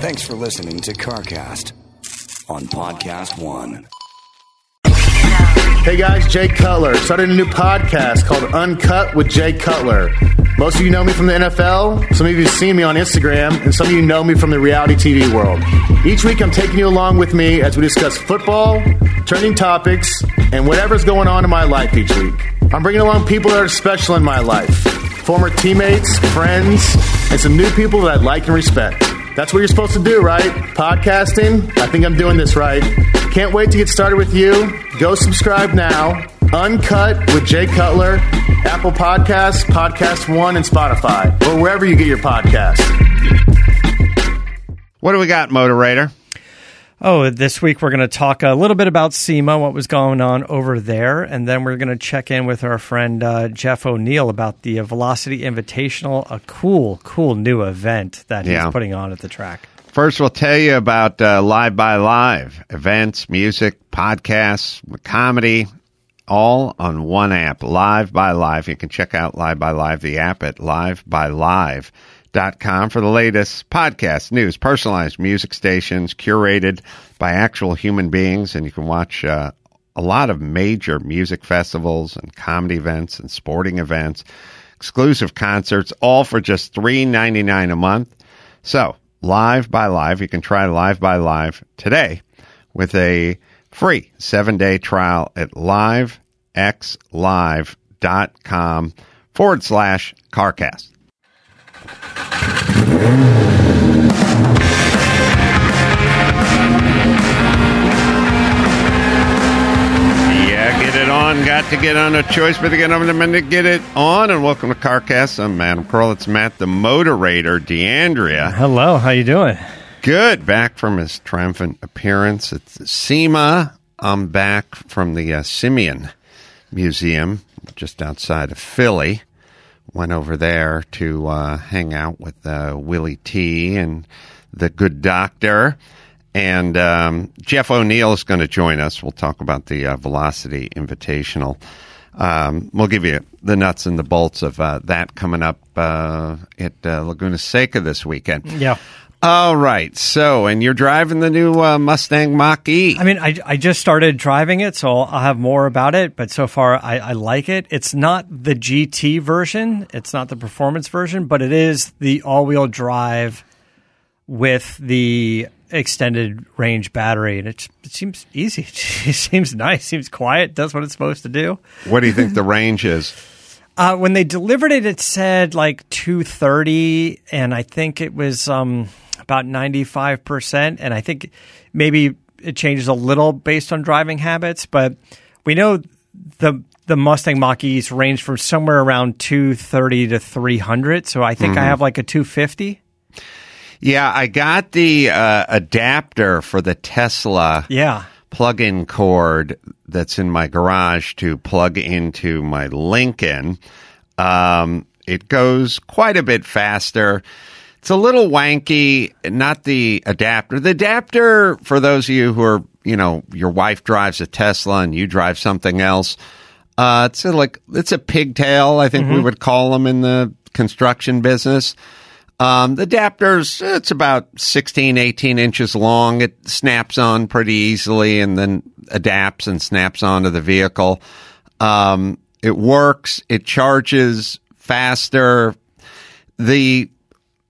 Thanks for listening to CarCast on Podcast One. Hey guys, Jay Cutler. Started a new podcast called Uncut with Jay Cutler. Most of you know me from the NFL, some of you have seen me on Instagram, and some of you know me from the reality TV world. Each week I'm taking you along with me as we discuss football, trending topics, and whatever's going on in my life each week. I'm bringing along people that are special in my life former teammates, friends, and some new people that I like and respect. That's what you're supposed to do, right? Podcasting. I think I'm doing this right. Can't wait to get started with you. Go subscribe now. Uncut with Jay Cutler, Apple Podcasts, Podcast One, and Spotify, or wherever you get your podcast. What do we got, Motorator? Oh, this week we're going to talk a little bit about SEMA, what was going on over there, and then we're going to check in with our friend uh, Jeff O'Neill about the Velocity Invitational, a cool, cool new event that he's Yeah. putting on at the track. First, we'll tell you about uh, Live by Live events, music, podcasts, comedy, all on one app. Live by Live. You can check out Live by Live, the app at livebylive.com for the latest podcasts, news, personalized music stations curated by actual human beings. And you can watch uh, a lot of major music festivals and comedy events and sporting events, exclusive concerts, all for just three ninety nine a month. So, Live by Live, you can try Live by Live today with a free seven day trial at livexlive.com forward slash carcast. Yeah, get it on. Got to get on a choice, but to get on a minute, get it on. And welcome to CarCast. I'm Adam Carolla. It's Matt, the Motorator, D'Andria. Hello, how you doing? Good. Back from his triumphant appearance at SEMA. I'm back from the uh, Simeone Museum just outside of Philly. Went over there to uh, hang out with uh, Willie T and the good doctor. And um, Jeff O'Neill is going to join us. We'll talk about the uh, Velocity Invitational. Um, we'll give you the nuts and the bolts of uh, that coming up uh, at uh, Laguna Seca this weekend. Yeah. All right. So, and you're driving the new uh, Mustang Mach E. I mean, I, I just started driving it, so I'll have more about it. But so far, I, I like it. It's not the GT version, it's not the performance version, but it is the all wheel drive with the extended range battery. And it, it seems easy. It seems nice, seems quiet, does what it's supposed to do. what do you think the range is? Uh, when they delivered it, it said like 230, and I think it was um, about 95%. And I think maybe it changes a little based on driving habits, but we know the the Mustang Mach E's range from somewhere around 230 to 300. So I think I have like a 250. Yeah, I got the uh, adapter for the Tesla Yeah. plug-in cord that's in my garage to plug into my Lincoln. Um, it goes quite a bit faster. It's a little wanky, not the adapter. The adapter, for those of you who are, you know, your wife drives a Tesla and you drive something else, uh, it's like, it's a pigtail, I think we would call them in the construction business. Um, the adapter's, it's about 16, 18 inches long. It snaps on pretty easily and then adapts and snaps onto the vehicle. Um, it works. It charges faster. The,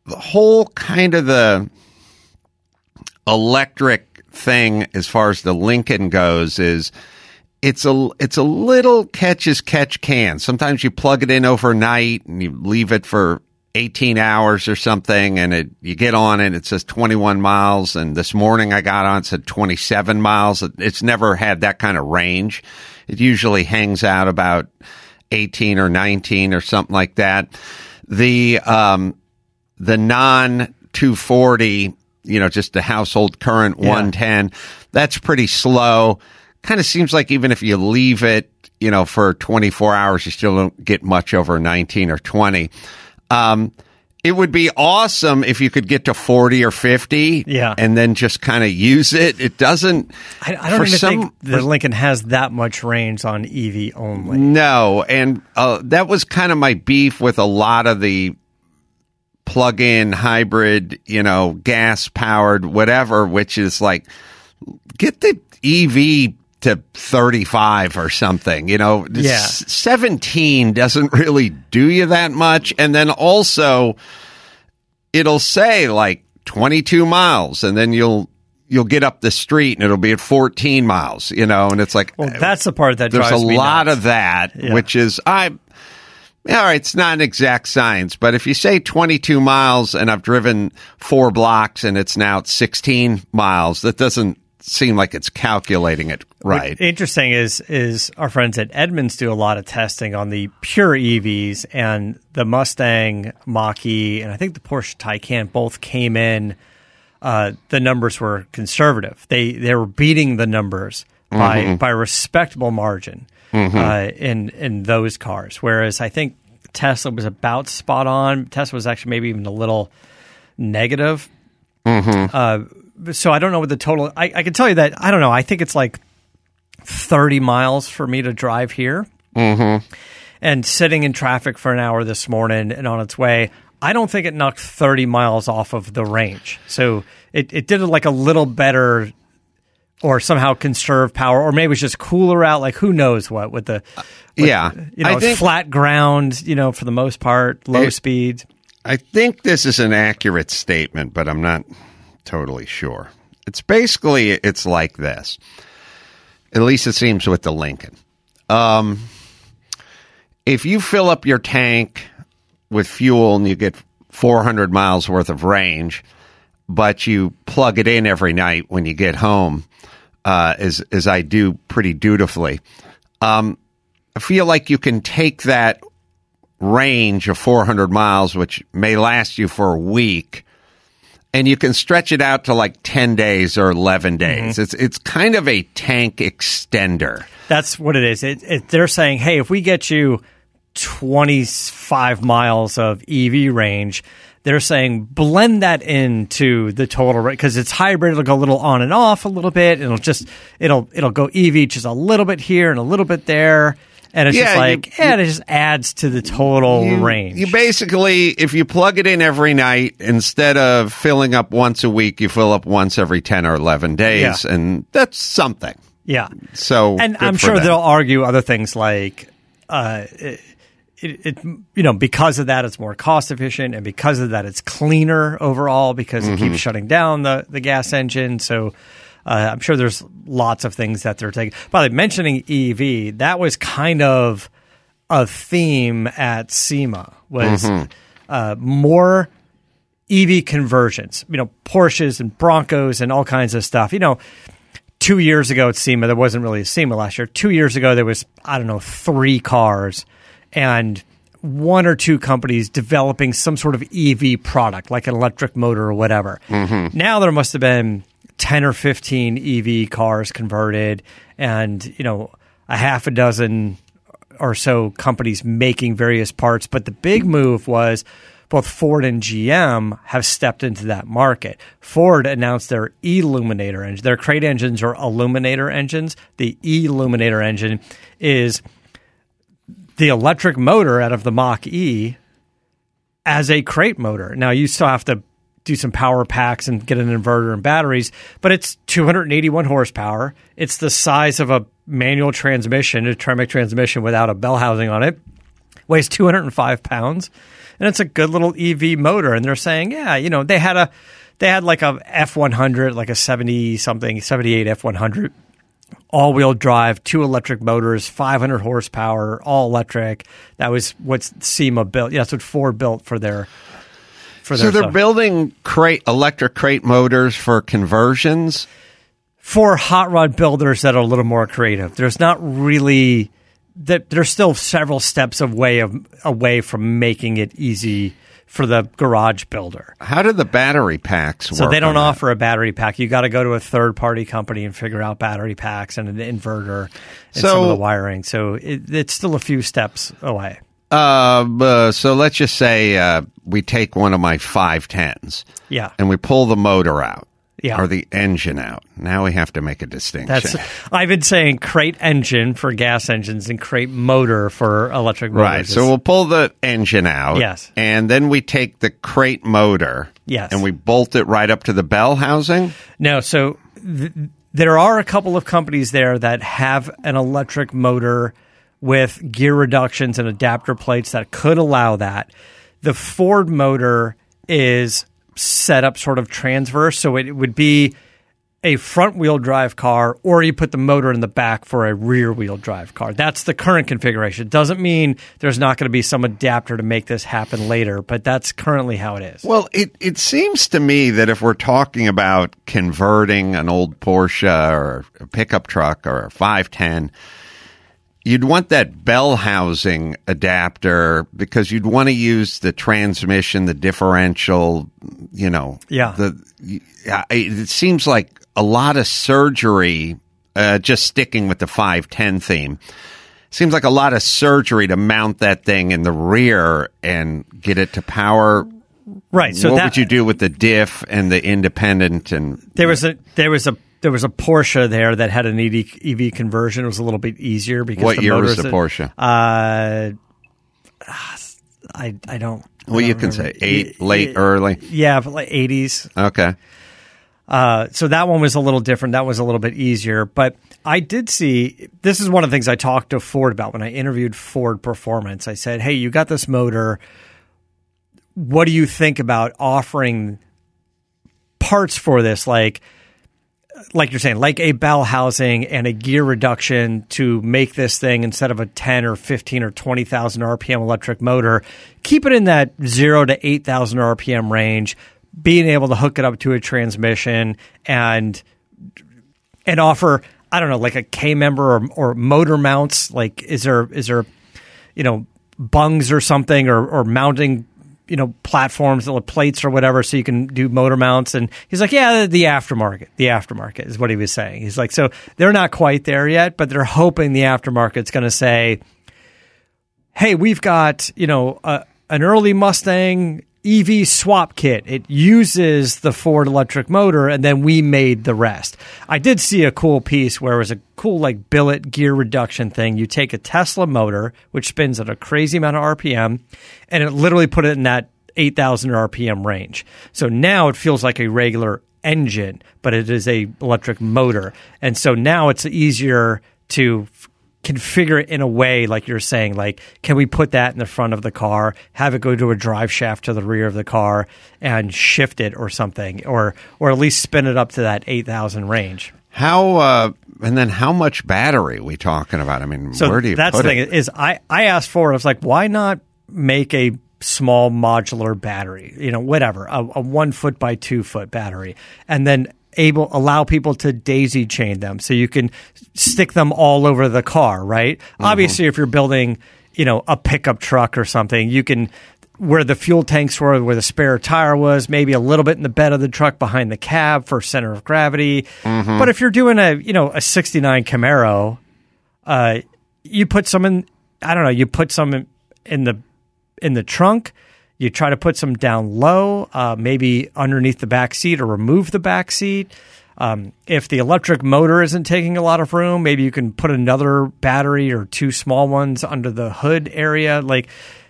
the whole kind of the electric thing as far as the Lincoln goes is it's a it's a little catch as catch can. Sometimes you plug it in overnight and you leave it for 18 hours or something and it you get on it it says 21 miles and this morning I got on it said 27 miles. It's never had that kind of range. It usually hangs out about 18 or 19 or something like that. The um the non 240, you know, just the household current 110, that's pretty slow. Kind of seems like even if you leave it, you know, for 24 hours, you still don't get much over 19 or 20. Um, it would be awesome if you could get to 40 or 50 Yeah. and then just kind of use it. It doesn't. I, I don't for even some- think the Lincoln has that much range on EV only. No, and uh, that was kind of my beef with a lot of the plug-in hybrid, you know, gas powered, whatever, which is like get the EV to 35 or something. You know, Yeah. 17 doesn't really do you that much. And then also it'll say like 22 miles and then you'll you'll get up the street and it'll be at 14 miles, you know, and it's like Well, that's the part that there's a lot nuts. of that, Yeah. which is I. All right, it's not an exact science, but if you say 22 miles and I've driven four blocks and it's now at 16 miles, that doesn't seem like it's calculating it right. What's interesting is is our friends at Edmunds do a lot of testing on the pure EVs and the Mustang Mach-E and I think the Porsche Taycan both came in. Uh, the numbers were conservative. They they were beating the numbers by by respectable margin uh, in in those cars. Whereas I think Tesla was about spot on. Tesla was actually maybe even a little negative. Uh, so I don't know what the total. I, I can tell you that I don't know. I think it's like thirty miles for me to drive here, mm-hmm. and sitting in traffic for an hour this morning and on its way. I don't think it knocked thirty miles off of the range. So it, it did like a little better. Or somehow conserve power, or maybe it was just cooler out. Like who knows what with the with, Yeah. you know think- flat ground. You know for the most part, low It- speed. I think this is an accurate statement, but I'm not totally sure. It's basically it's like this. At least it seems with the Lincoln. Um, if you fill up your tank with fuel and you get 400 miles worth of range, but you plug it in every night when you get home, uh, as as I do pretty dutifully, um, I feel like you can take that range of 400 miles, which may last you for a week, and you can stretch it out to like 10 days or 11 mm-hmm. days. It's it's kind of a tank extender. That's what it is. It, it, they're saying, hey, if we get you 25 miles of EV range, they're saying blend that into the total rate because it's hybrid. It'll go a little on and off a little bit. It'll just it'll it'll go EV just a little bit here and a little bit there, and it's Yeah, just you- like yeah, it just adds to the total You- range. You basically, if you plug it in every night, instead of filling up once a week, you fill up once every 10 or 11 days, Yeah. and that's something. yeah, So, and I'm sure them. they'll argue other things like uh, it, it, it, you know, because of that, it's more cost efficient, and because of that, it's cleaner overall because it Mm-hmm. keeps shutting down the the gas engine. So. Uh, I'm sure there's lots of things that they're taking. By the way, mentioning EV, that was kind of a theme at SEMA was Mm-hmm. uh, more EV conversions. You know, Porsches and Broncos and all kinds of stuff. You know, two years ago at SEMA, there wasn't really a SEMA last year. Two years ago, there was, I don't know, three cars and one or two companies developing some sort of EV product, like an electric motor or whatever. Now there must have been 10 or 15 EV cars converted and, you know, a half a dozen or so companies making various parts. But the big move was both Ford and GM have stepped into that market. Ford announced their Eluminator engine. Their crate engines are Eluminator engines. The Eluminator engine is the electric motor out of the Mach E as a crate motor. Now you still have to do some power packs and get an inverter and batteries, but it's 281 horsepower. It's the size of a manual transmission, a Tremec transmission without a bell housing on it. Weighs 205 pounds, and it's a good little EV motor. And they're saying, yeah, you know, they had a they had like a F100, like a 70 something, 78 F100 all wheel drive, two electric motors, 500 horsepower, all electric. That was what SEMA built. Yeah, that's what Ford built for their. For So they're stuff. building crate electric crate motors for conversions. for hot rod builders that are a little more creative. There's not really that. There's still several steps away of away from making it easy for the garage builder. How do the battery packs work? So they don't on that? offer a battery pack. You got to go to a third party company and figure out battery packs and an inverter and some of the wiring. So it, it's still a few steps away. Uh, uh, so let's just say uh, we take one of my five tens Yeah. and we pull the motor out. Yeah. or the engine out? Now we have to make a distinction. That's I've been saying crate engine for gas engines and crate motor for electric motors. Right. So we'll pull the engine out. Yes. And then we take the crate motor. Yes. And we bolt it right up to the bell housing. No, so th- there are a couple of companies there that have an electric motor with gear reductions and adapter plates that could allow that. The Ford motor is set up sort of transverse, so it would be a front wheel drive car or you put the motor in the back for a rear wheel drive car. That's the current configuration. It doesn't mean there's not going to be some adapter to make this happen later, but that's currently how it is. Well, it, it seems to me that if we're talking about converting an old Porsche or a pickup truck or a 510, you'd want that bell housing adapter because you'd want to use the transmission, the differential, you know. Yeah. The, it seems like a lot of surgery, uh, just sticking with the 510 theme. Seems like a lot of surgery to mount that thing in the rear and get it to power Right. So what that, would you do with the diff and the independent and There was a there was a there was a Porsche there that had an EV, conversion. It was a little bit easier because what the year was the that- Porsche? Uh, I I don't. Well, you don't can say eight, late, y- early. Yeah, but like eighties. Okay. Uh, so that one was a little different. That was a little bit easier. But I did see this is one of the things I talked to Ford about when I interviewed Ford Performance. I said, "Hey, you got this motor. What do you think about offering parts for this, like?" Like you're saying, like a bell housing and a gear reduction to make this thing instead of a 10 or 15 or 20,000 RPM electric motor, keep it in that 0 to 8,000 RPM range, being able to hook it up to a transmission and and offer I don't know like a K member or, or motor mounts. Like is there is there you know bungs or something or or mounting you know platforms or plates or whatever so you can do motor mounts. And he's like yeah the aftermarket the aftermarket is what he was saying. He's like so they're not quite there yet but they're hoping the aftermarket's going to say hey we've got you know a, an early mustang ev swap kit. It uses the ford electric motor and then we made the rest. I did see a cool piece where it was a cool like billet gear reduction thing. You take a tesla motor which spins at a crazy amount of rpm and it literally put it in that 8000 rpm range. So now it feels like a regular engine but it is a electric motor. And so now it's easier to configure it in a way like you're saying like can we put that in the front of the car have it go to a drive shaft to the rear of the car and shift it or something or or at least spin it up to that 8000 range How uh, and then how much battery we talking about? I mean, so where do you that's put the thing it? is i i asked for it i was like why not make a small modular battery you know whatever a, a one foot by two foot battery and then able allow people to daisy chain them so you can stick them all over the car right Mm-hmm. obviously if you're building you know a pickup truck or something you can where the fuel tanks were where the spare tire was maybe a little bit in the bed of the truck behind the cab for center of gravity Mm-hmm. but if you're doing a you know a 69 camaro uh, you put some in i don't know you put some in, in the in the trunk you try to put some down low uh, maybe underneath the back seat or remove the back seat um, if the electric motor isn't taking a lot of room maybe you can put another battery or two small ones under the hood area like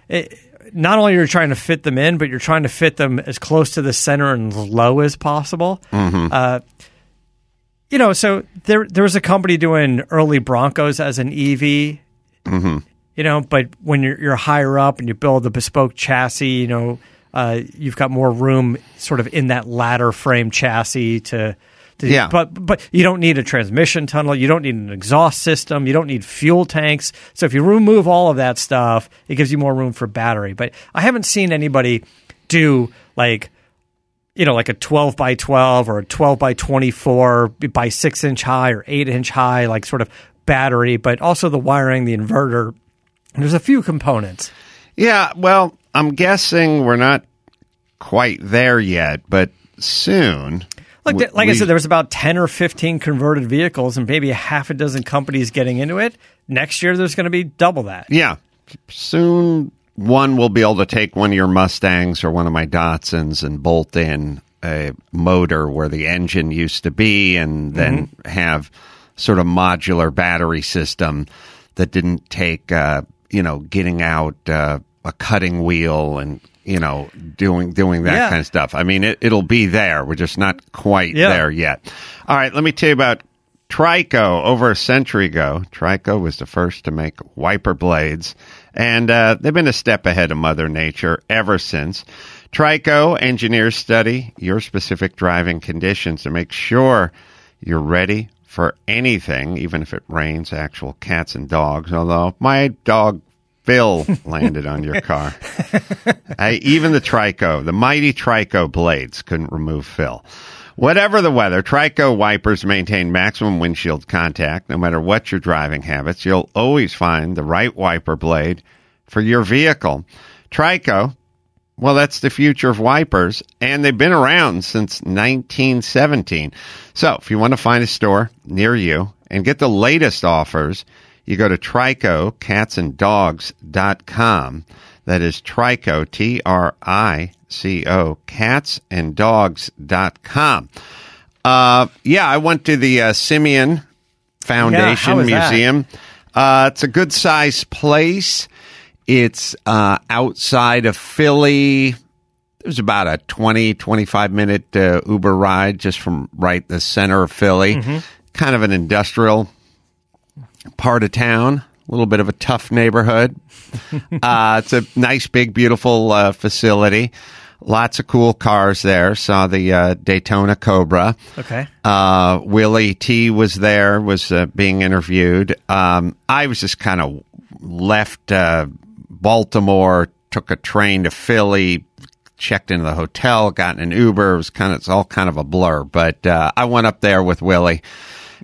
it, not only are you trying to fit them in but you're trying to fit them as close to the center and as low as possible uh, you know, so there there was a company doing early Broncos as an EV. Mm-hmm. You know, but when you're you're higher up and you build a bespoke chassis, you know, uh, you've got more room sort of in that ladder frame chassis to. to Yeah. But but you don't need a transmission tunnel. You don't need an exhaust system. You don't need fuel tanks. So if you remove all of that stuff, it gives you more room for battery. But I haven't seen anybody do like you know, like a 12 by 12 or a 12 by 24 by six inch high or eight inch high, like sort of battery, but also the wiring, the inverter. There's a few components. Yeah, well, I'm guessing we're not quite there yet, but soon. Like, We- like I said, there was about 10 or 15 converted vehicles and maybe a half a dozen companies getting into it. Next year, there's going to be double that. Yeah. Soon one will be able to take one of your Mustangs or one of my Datsuns and bolt in a motor where the engine used to be, and then have sort of modular battery system that didn't take uh, you know getting out uh, a cutting wheel and you know doing doing that Yeah. kind of stuff. I mean, it, it'll be there. We're just not quite Yeah. there yet. All right, let me tell you about Trico. Over a century ago, Trico was the first to make wiper blades, and uh, they've been a step ahead of Mother Nature ever since. Trico engineers study your specific driving conditions to make sure you're ready for anything, even if it rains actual cats and dogs. Although my dog Phil landed on your car. I, even the Trico, the mighty Trico blades couldn't remove Phil. Whatever the weather, Trico wipers maintain maximum windshield contact. No matter what your driving habits, you'll always find the right wiper blade for your vehicle. Trico, well, that's the future of wipers, and they've been around since 1917. So, if you want to find a store near you and get the latest offers, you go to TricoCatsandDogs.com. That is Trico, T R I C O, catsanddogs.com. Uh, yeah, I went to the uh, Simeone Foundation that? Museum. Uh, it's a good sized place. It's uh, outside of Philly. It was about a 20, 25 minute uh, Uber ride just from right the center of Philly. Mm-hmm. Kind of an industrial part of town, a little bit of a tough neighborhood. uh, it's a nice, big, beautiful uh, facility. Lots of cool cars there. Saw the uh, Daytona Cobra. Okay. Uh, Willie T was there, was uh, being interviewed. Um, I was just kind of left uh, Baltimore, took a train to Philly, checked into the hotel, got an Uber. It was kind of it's all kind of a blur. But uh, I went up there with Willie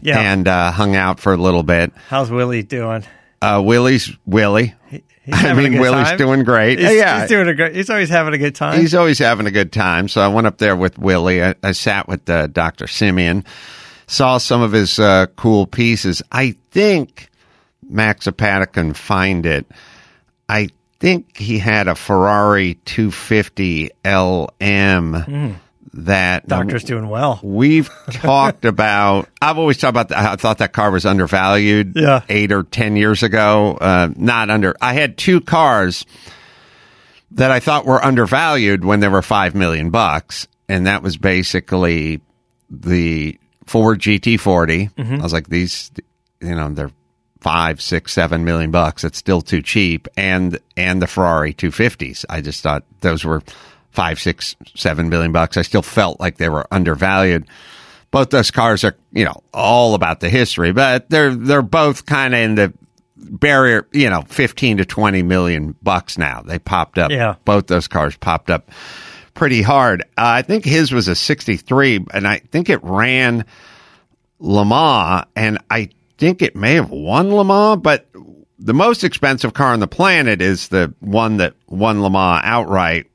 Yeah. and uh, hung out for a little bit. How's Willie doing? Uh, Willie's Willie. I mean, Willie's time? doing great. He's, yeah, he's doing a great. He's always having a good time. He's always having a good time. So I went up there with Willie. I, I sat with uh, Dr. Simeone, saw some of his uh, cool pieces. I think Max Zapata can find it. I think he had a Ferrari 250 LM that Doctor's doing well. We've talked about. I've always talked about. The, I thought that car was undervalued. Yeah. eight or ten years ago. Uh, not under. I had two cars that I thought were undervalued when they were five million bucks, and that was basically the Ford GT40. I was like, these, you know, they're five, six, seven million bucks. It's still too cheap, and and the Ferrari 250s. I just thought those were five, six, seven million bucks. I still felt like they were undervalued. Both those cars are, you know, all about the history, but they're they're both kind of in the barrier, you know, 15 to 20 million bucks now. They popped up. Yeah. Both those cars popped up pretty hard. Uh, I think his was a 63 and I think it ran Le Mans and I think it may have won Le Mans, but the most expensive car on the planet is the one that won Le Mans outright.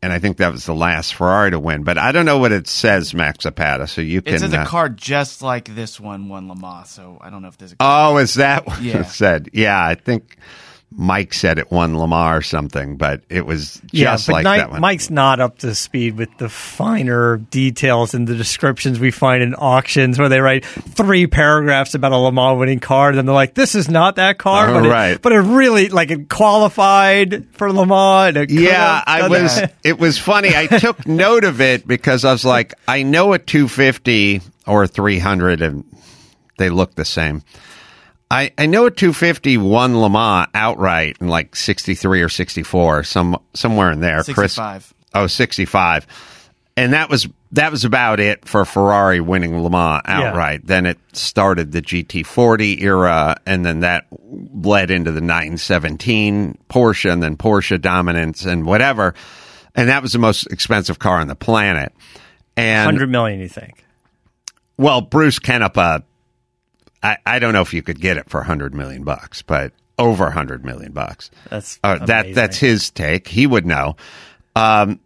And I think that was the last Ferrari to win, but I don't know what it says, Max Zapata. So you can. It says a uh, car just like this one won Le Mans, so I don't know if there's a Oh, is that what Yeah. it said? Yeah, I think Mike said it won Lamar or something, but it was just but like Mike- that one. Mike's not up to speed with the finer details and the descriptions we find in auctions where they write three paragraphs about a Lamar winning car, and then they're like, "This is not that car," Oh, but right. it, but it really like it qualified for Lamar. Yeah, I was. that. It was funny. I took note of it because I was like, I know a 250 or a 300, and they look the same. I, I know a 250 won Le Mans outright in like 63 or 64, some somewhere in there. Chris, oh, 65. And that was that was about it for Ferrari winning Le Mans outright. Then it started the GT40 era, and then that led into the 917 Porsche, and then Porsche dominance and whatever. And that was the most expensive car on the planet. And hundred million. You think? well, Bruce Canepa, I, I don't know if you could get it for 100 million bucks, but over 100 million bucks. That's Uh, that that's his take. He would know. Um,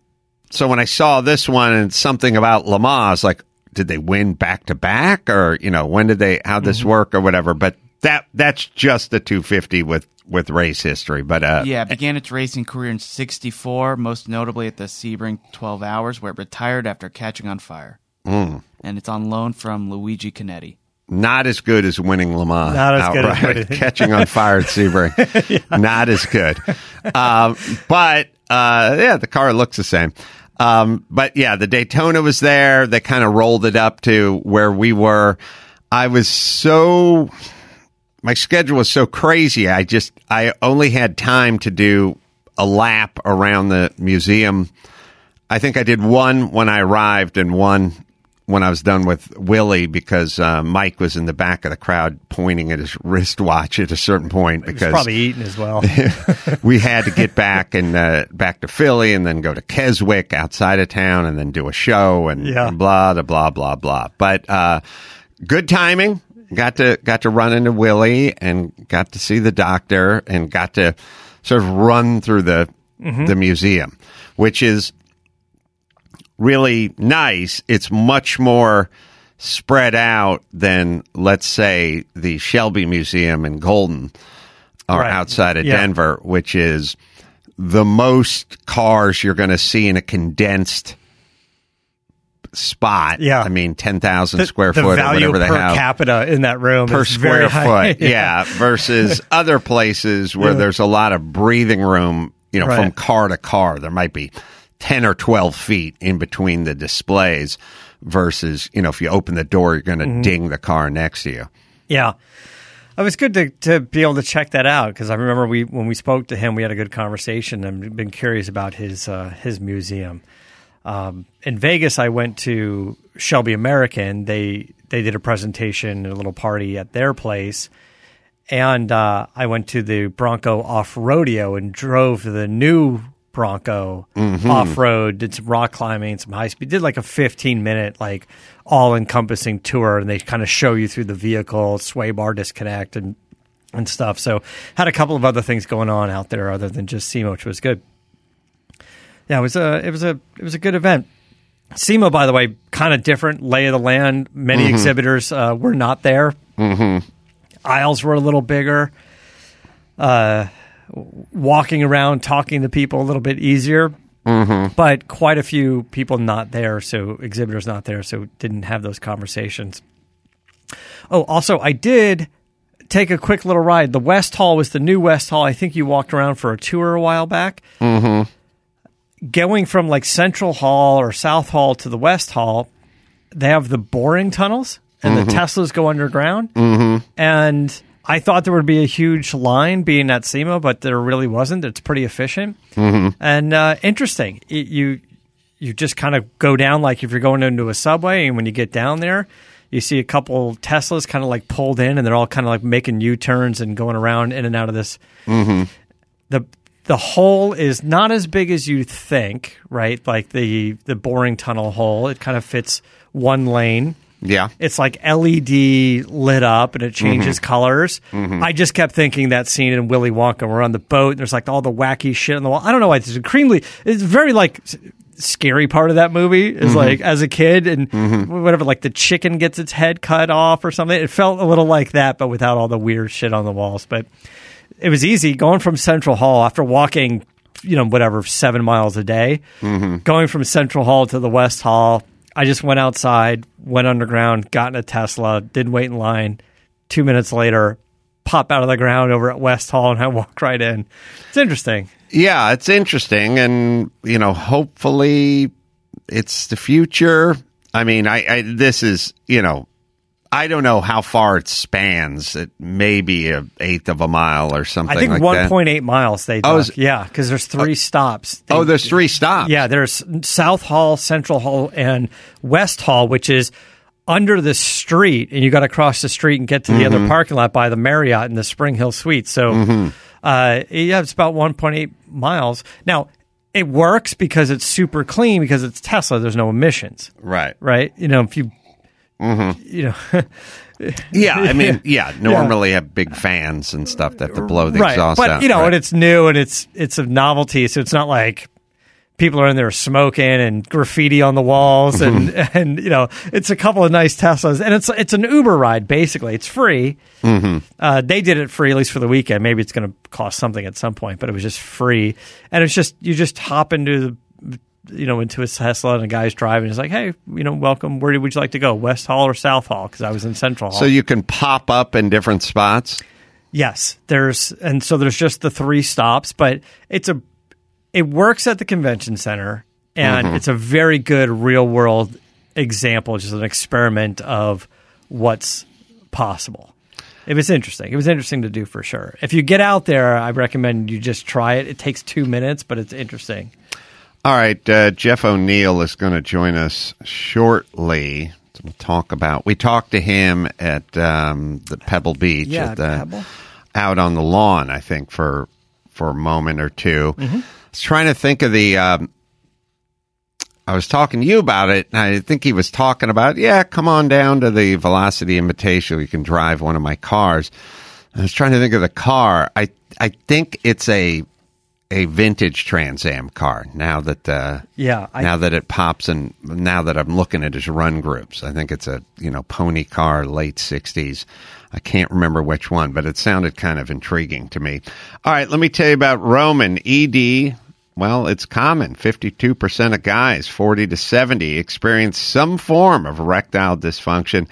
so when I saw this one and something about Lamar, I like, did they win back to back, or you know, when did they? How Mm-hmm. this work or whatever? But that that's just the 250 with with race history. But uh, Yeah, began its racing career in 64, most notably at the Sebring 12 Hours, where it retired after catching on fire. Mm. And it's on loan from Luigi Chinetti. Not as good as winning Le Mans. Not as good as catching on fire at Sebring. Not as good. Um, but uh, yeah, the car looks the same. Um, but yeah, the Daytona was there. They kind of rolled it up to where we were. I was so my schedule was so crazy. I just I only had time to do a lap around the museum. I think I did one when I arrived and one when I was done with Willie because uh, Mike was in the back of the crowd pointing at his wristwatch at a certain point He's because probably eating as well. we had to get back and uh, back to Philly and then go to Keswick outside of town and then do a show and, Yeah. and blah blah blah blah blah. But uh, good timing. Got to got to run into Willie and got to see the doctor and got to sort of run through the the museum, which is really nice. It's much more spread out than let's say the Shelby Museum in Golden or Right. outside of Yeah. Denver, which is the most cars you're going to see in a condensed spot. Yeah. I mean, 10,000 square the foot or value whatever they per have capita in that room per is square very high. foot. Yeah. Versus other places where Yeah. there's a lot of breathing room, you know, from car to car. There might be 10 or 12 feet in between the displays versus, you know, if you open the door, you're going to Mm-hmm. ding the car next to you. Yeah. It was good to, to be able to check that out because I remember we when we spoke to him, we had a good conversation. I've been curious about his uh, his museum. Um, in Vegas, I went to Shelby American. They they did a presentation, and a little party at their place, and uh, I went to the Bronco Off-Roadeo and drove the new Bronco off road. Did some rock climbing, some high speed. Did like a fifteen minute like all encompassing tour, and they kind of show you through the vehicle, sway bar disconnect, and and stuff. So had a couple of other things going on out there other than just SEMA, which was good. Yeah, it was a it was a it was a good event. SEMA, by the way, kind of different lay of the land. Many exhibitors uh, were not there. Mm-hmm. Aisles were a little bigger. Uh, walking around, talking to people a little bit easier. Mm-hmm. But quite a few people not there, so exhibitors not there, so didn't have those conversations. Oh, also, I did take a quick little ride. The West Hall was the new West Hall. I think you walked around for a tour a while back. Mm-hmm. Going from like Central Hall or South Hall to the West Hall, they have the boring tunnels and the Teslas go underground. Mm-hmm. And I thought there would be a huge line being at SEMA, but there really wasn't. It's pretty efficient and uh, interesting. It, you you just kind of go down like if you're going into a subway, and when you get down there, you see a couple Teslas kind of like pulled in, and they're all kind of like making U turns and going around in and out of this. The the hole is not as big as you think, right? Like the the boring tunnel hole, it kind of fits one lane. Yeah. It's like LED lit up and it changes mm-hmm. colors. Mm-hmm. I just kept thinking that scene in Willy Wonka. We're on the boat and there's like all the wacky shit on the wall. I don't know why it's extremely. It's very like scary part of that movie is mm-hmm. like as a kid and whatever like the chicken gets its head cut off or something. It felt a little like that, but without all the weird shit on the walls. But it was easy going from Central Hall after walking, you know, whatever seven miles a day, going from Central Hall to the West Hall. I just went outside, went underground, got in a Tesla, didn't wait in line. Two minutes later, pop out of the ground over at West Hall, and I walked right in. It's interesting. Yeah, it's interesting, and you know, hopefully, it's the future. I mean, I, I this is you know, I don't know how far it spans. It may be a eighth of a mile or something. I think like one point eight miles. They Oh, is- yeah, because there's three stops. They- Oh, there's three stops. Yeah, there's South Hall, Central Hall, and West Hall, which is under the street, and you got to cross the street and get to the other parking lot by the Marriott and the Spring Hill Suite. So, uh, yeah, it's about 1.8 miles. Now, it works because it's super clean because it's Tesla. There's no emissions, right. right? You know, if you, Mm-hmm. you know, Yeah, I mean, yeah. Normally have big fans and stuff that to blow the right? exhaust But out. you know, right. and it's new and it's it's a novelty, so it's not like people are in there smoking and graffiti on the walls, and mm-hmm. and you know it's a couple of nice Teslas, and it's it's an Uber ride basically. It's free. Mm-hmm. Uh, they did it free at least for the weekend. Maybe it's going to cost something at some point, but it was just free, and it's just you just hop into the you know into a Tesla and a guy's driving. He's like, hey, you know, welcome. Where would you like to go, West Hall or South Hall? Because I was in Central Hall. So you can pop up in different spots. Yes, there's and so there's just the three stops, but it's a it works at the convention center and mm-hmm. it's a very good real world example, just an experiment of what's possible. It was interesting. It was interesting to do for sure. If you get out there, I recommend you just try it. It takes two minutes, but it's interesting. All right, uh, Jeff O'Neill is going to join us shortly to talk about. We talked to him at um, the Pebble Beach, Yeah, at the, Pebble. out on the lawn. I think for for a moment or 2 Mm-hmm. I was trying to think of the. Um, I was talking to you about it, and I think he was talking about, yeah, come on down to the Velocity Invitational. You can drive one of my cars. I was trying to think of the car. I I think it's a a vintage Trans Am car. Now that uh, Yeah, I- now that it pops and now that I'm looking at his run groups, I think it's a you know pony car, late '60s. I can't remember which one, but it sounded kind of intriguing to me. All right, let me tell you about Roman ED. Well, it's common. 52% of guys, 40 to 70, experience some form of erectile dysfunction.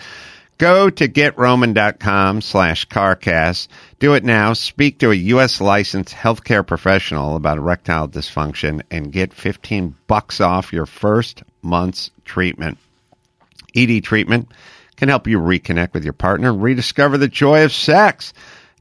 Go to getroman.com slash carcast. Do it now. Speak to a U.S. licensed healthcare professional about erectile dysfunction and get 15 bucks off your first month's treatment. ED treatment can help you reconnect with your partner and rediscover the joy of sex.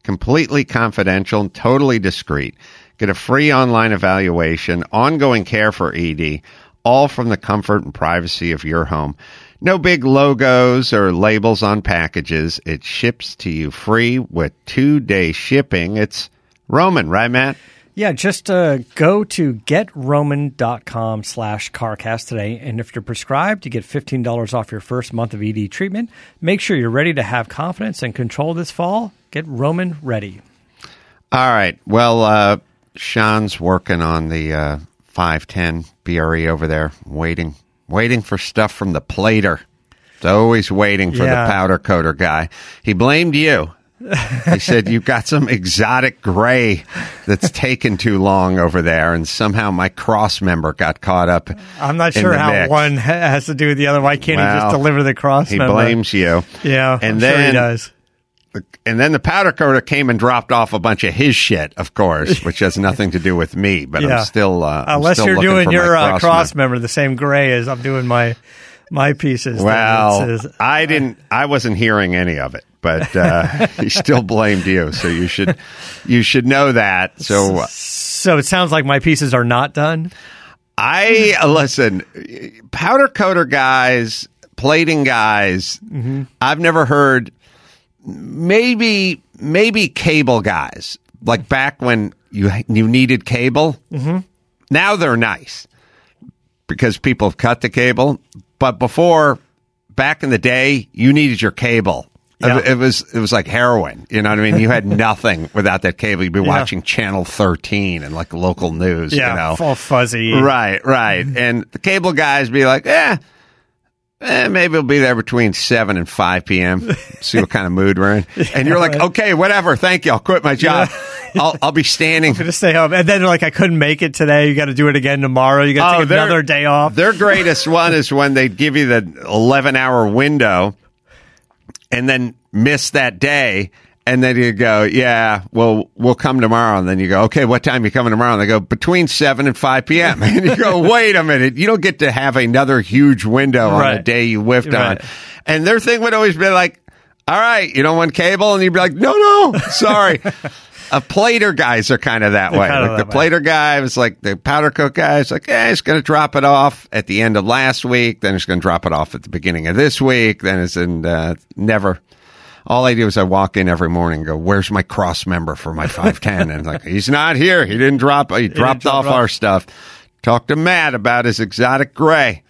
Completely confidential and totally discreet. Get a free online evaluation, ongoing care for ED, all from the comfort and privacy of your home. No big logos or labels on packages. It ships to you free with two day shipping. It's Roman, right, Matt? Yeah, just uh, go to getroman.com slash carcast today. And if you're prescribed, you get $15 off your first month of ED treatment. Make sure you're ready to have confidence and control this fall. Get Roman ready. All right. Well, uh, Sean's working on the uh, 510 BRE over there, waiting, waiting for stuff from the plater. He's always waiting for Yeah. the powder coater guy. He blamed you. he said you've got some exotic gray that's taken too long over there, and somehow my cross member got caught up. I'm not sure how mix. one has to do with the other. Why can't he just deliver the cross He member? blames you. Yeah, and I'm then sure he does. And then the powder coater came and dropped off a bunch of his shit, of course, which has nothing to do with me. But Yeah. I'm still uh, I'm Unless still you're doing your uh, cross member. member the same gray as I'm doing my my pieces. Well, says- I didn't. I wasn't hearing any of it, but uh, he still blamed you. So you should you should know that. So uh, so it sounds like my pieces are not done. I uh, listen. Powder coater guys, plating guys. Mm-hmm. I've never heard. Maybe maybe cable guys like back when you you needed cable. Mm-hmm. Now they're nice because people have cut the cable. But before, back in the day, you needed your cable. Yeah. It, it was it was like heroin. You know what I mean? You had nothing without that cable. You'd be watching Channel 13 and like local news. Yeah, you know, all fuzzy. Right, right. And the cable guys be like, eh, eh, maybe we'll be there between 7 and 5 p.m. See what kind of mood we're in. And you're like, right. okay, whatever. Thank you. I'll quit my job. I'll, I'll be standing. to stay home. And then they're like, I couldn't make it today. You got to do it again tomorrow. You got to take Oh, their- another day off. Their greatest one is when they give you the 11 hour window and then miss that day. And then you go, yeah, well, we'll come tomorrow. And then you go, okay, what time you coming tomorrow? And they go, between 7 and 5 p.m. And you go, wait a minute. You don't get to have another huge window on a Right. day you whiffed Right. on. And their thing would always be like, all right, you don't want cable? And you'd be like, no, no, sorry. A plater guys are kind of that way. kinda Like the that way. plater guy was like the powder coat guy is like, eh, he's going to drop it off at the end of last week. Then he's going to drop it off at the beginning of this week. Then it's in uh, never. All I do is I walk in every morning and go, where's my cross member for my 510? and like, he's not here. He didn't drop, he dropped off off. our stuff. Talk to Matt about his exotic gray.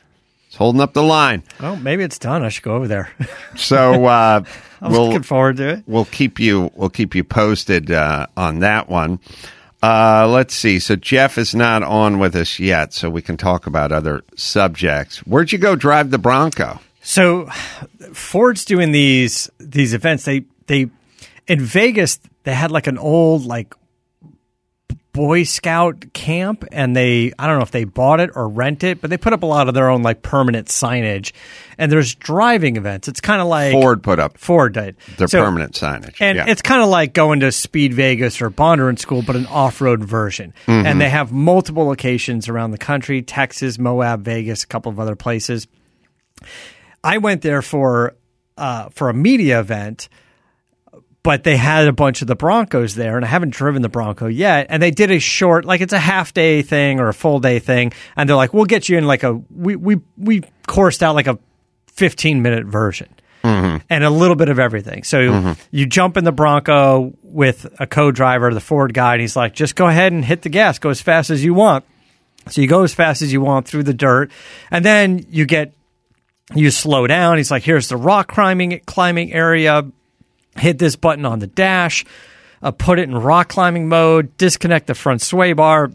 He's holding up the line. oh, maybe it's done. I should go over there. So, uh, I'm we'll, looking forward to it. we'll keep you we'll keep you posted uh, on that one. Uh, let's see. So Jeff is not on with us yet, so we can talk about other subjects. Where'd you go drive the Bronco? So Ford's doing these these events. They they in Vegas they had like an old like Boy Scout camp and they I don't know if they bought it or rent it, but they put up a lot of their own like permanent signage. And there's driving events. It's kind of like Ford put up Ford did their So- permanent signage. and yeah. it's kind of like going to Speed Vegas or Bondurant School, but an off-road version. Mm-hmm. And they have multiple locations around the country: Texas, Moab, Vegas, a couple of other places. I went there for uh, for a media event, but they had a bunch of the Broncos there, and I haven't driven the Bronco yet. And they did a short, like it's a half day thing or a full day thing, and they're like, "We'll get you in like a we we we coursed out like a fifteen minute version." and a little bit of everything. So you jump in the Bronco with a co-driver, the Ford guy, and he's like, "Just go ahead and hit the gas, go as fast as you want." So you go as fast as you want through the dirt, and then you get you slow down. He's like, "Here's the rock climbing climbing area. Hit this button on the dash, uh, put it in rock climbing mode, disconnect the front sway bar."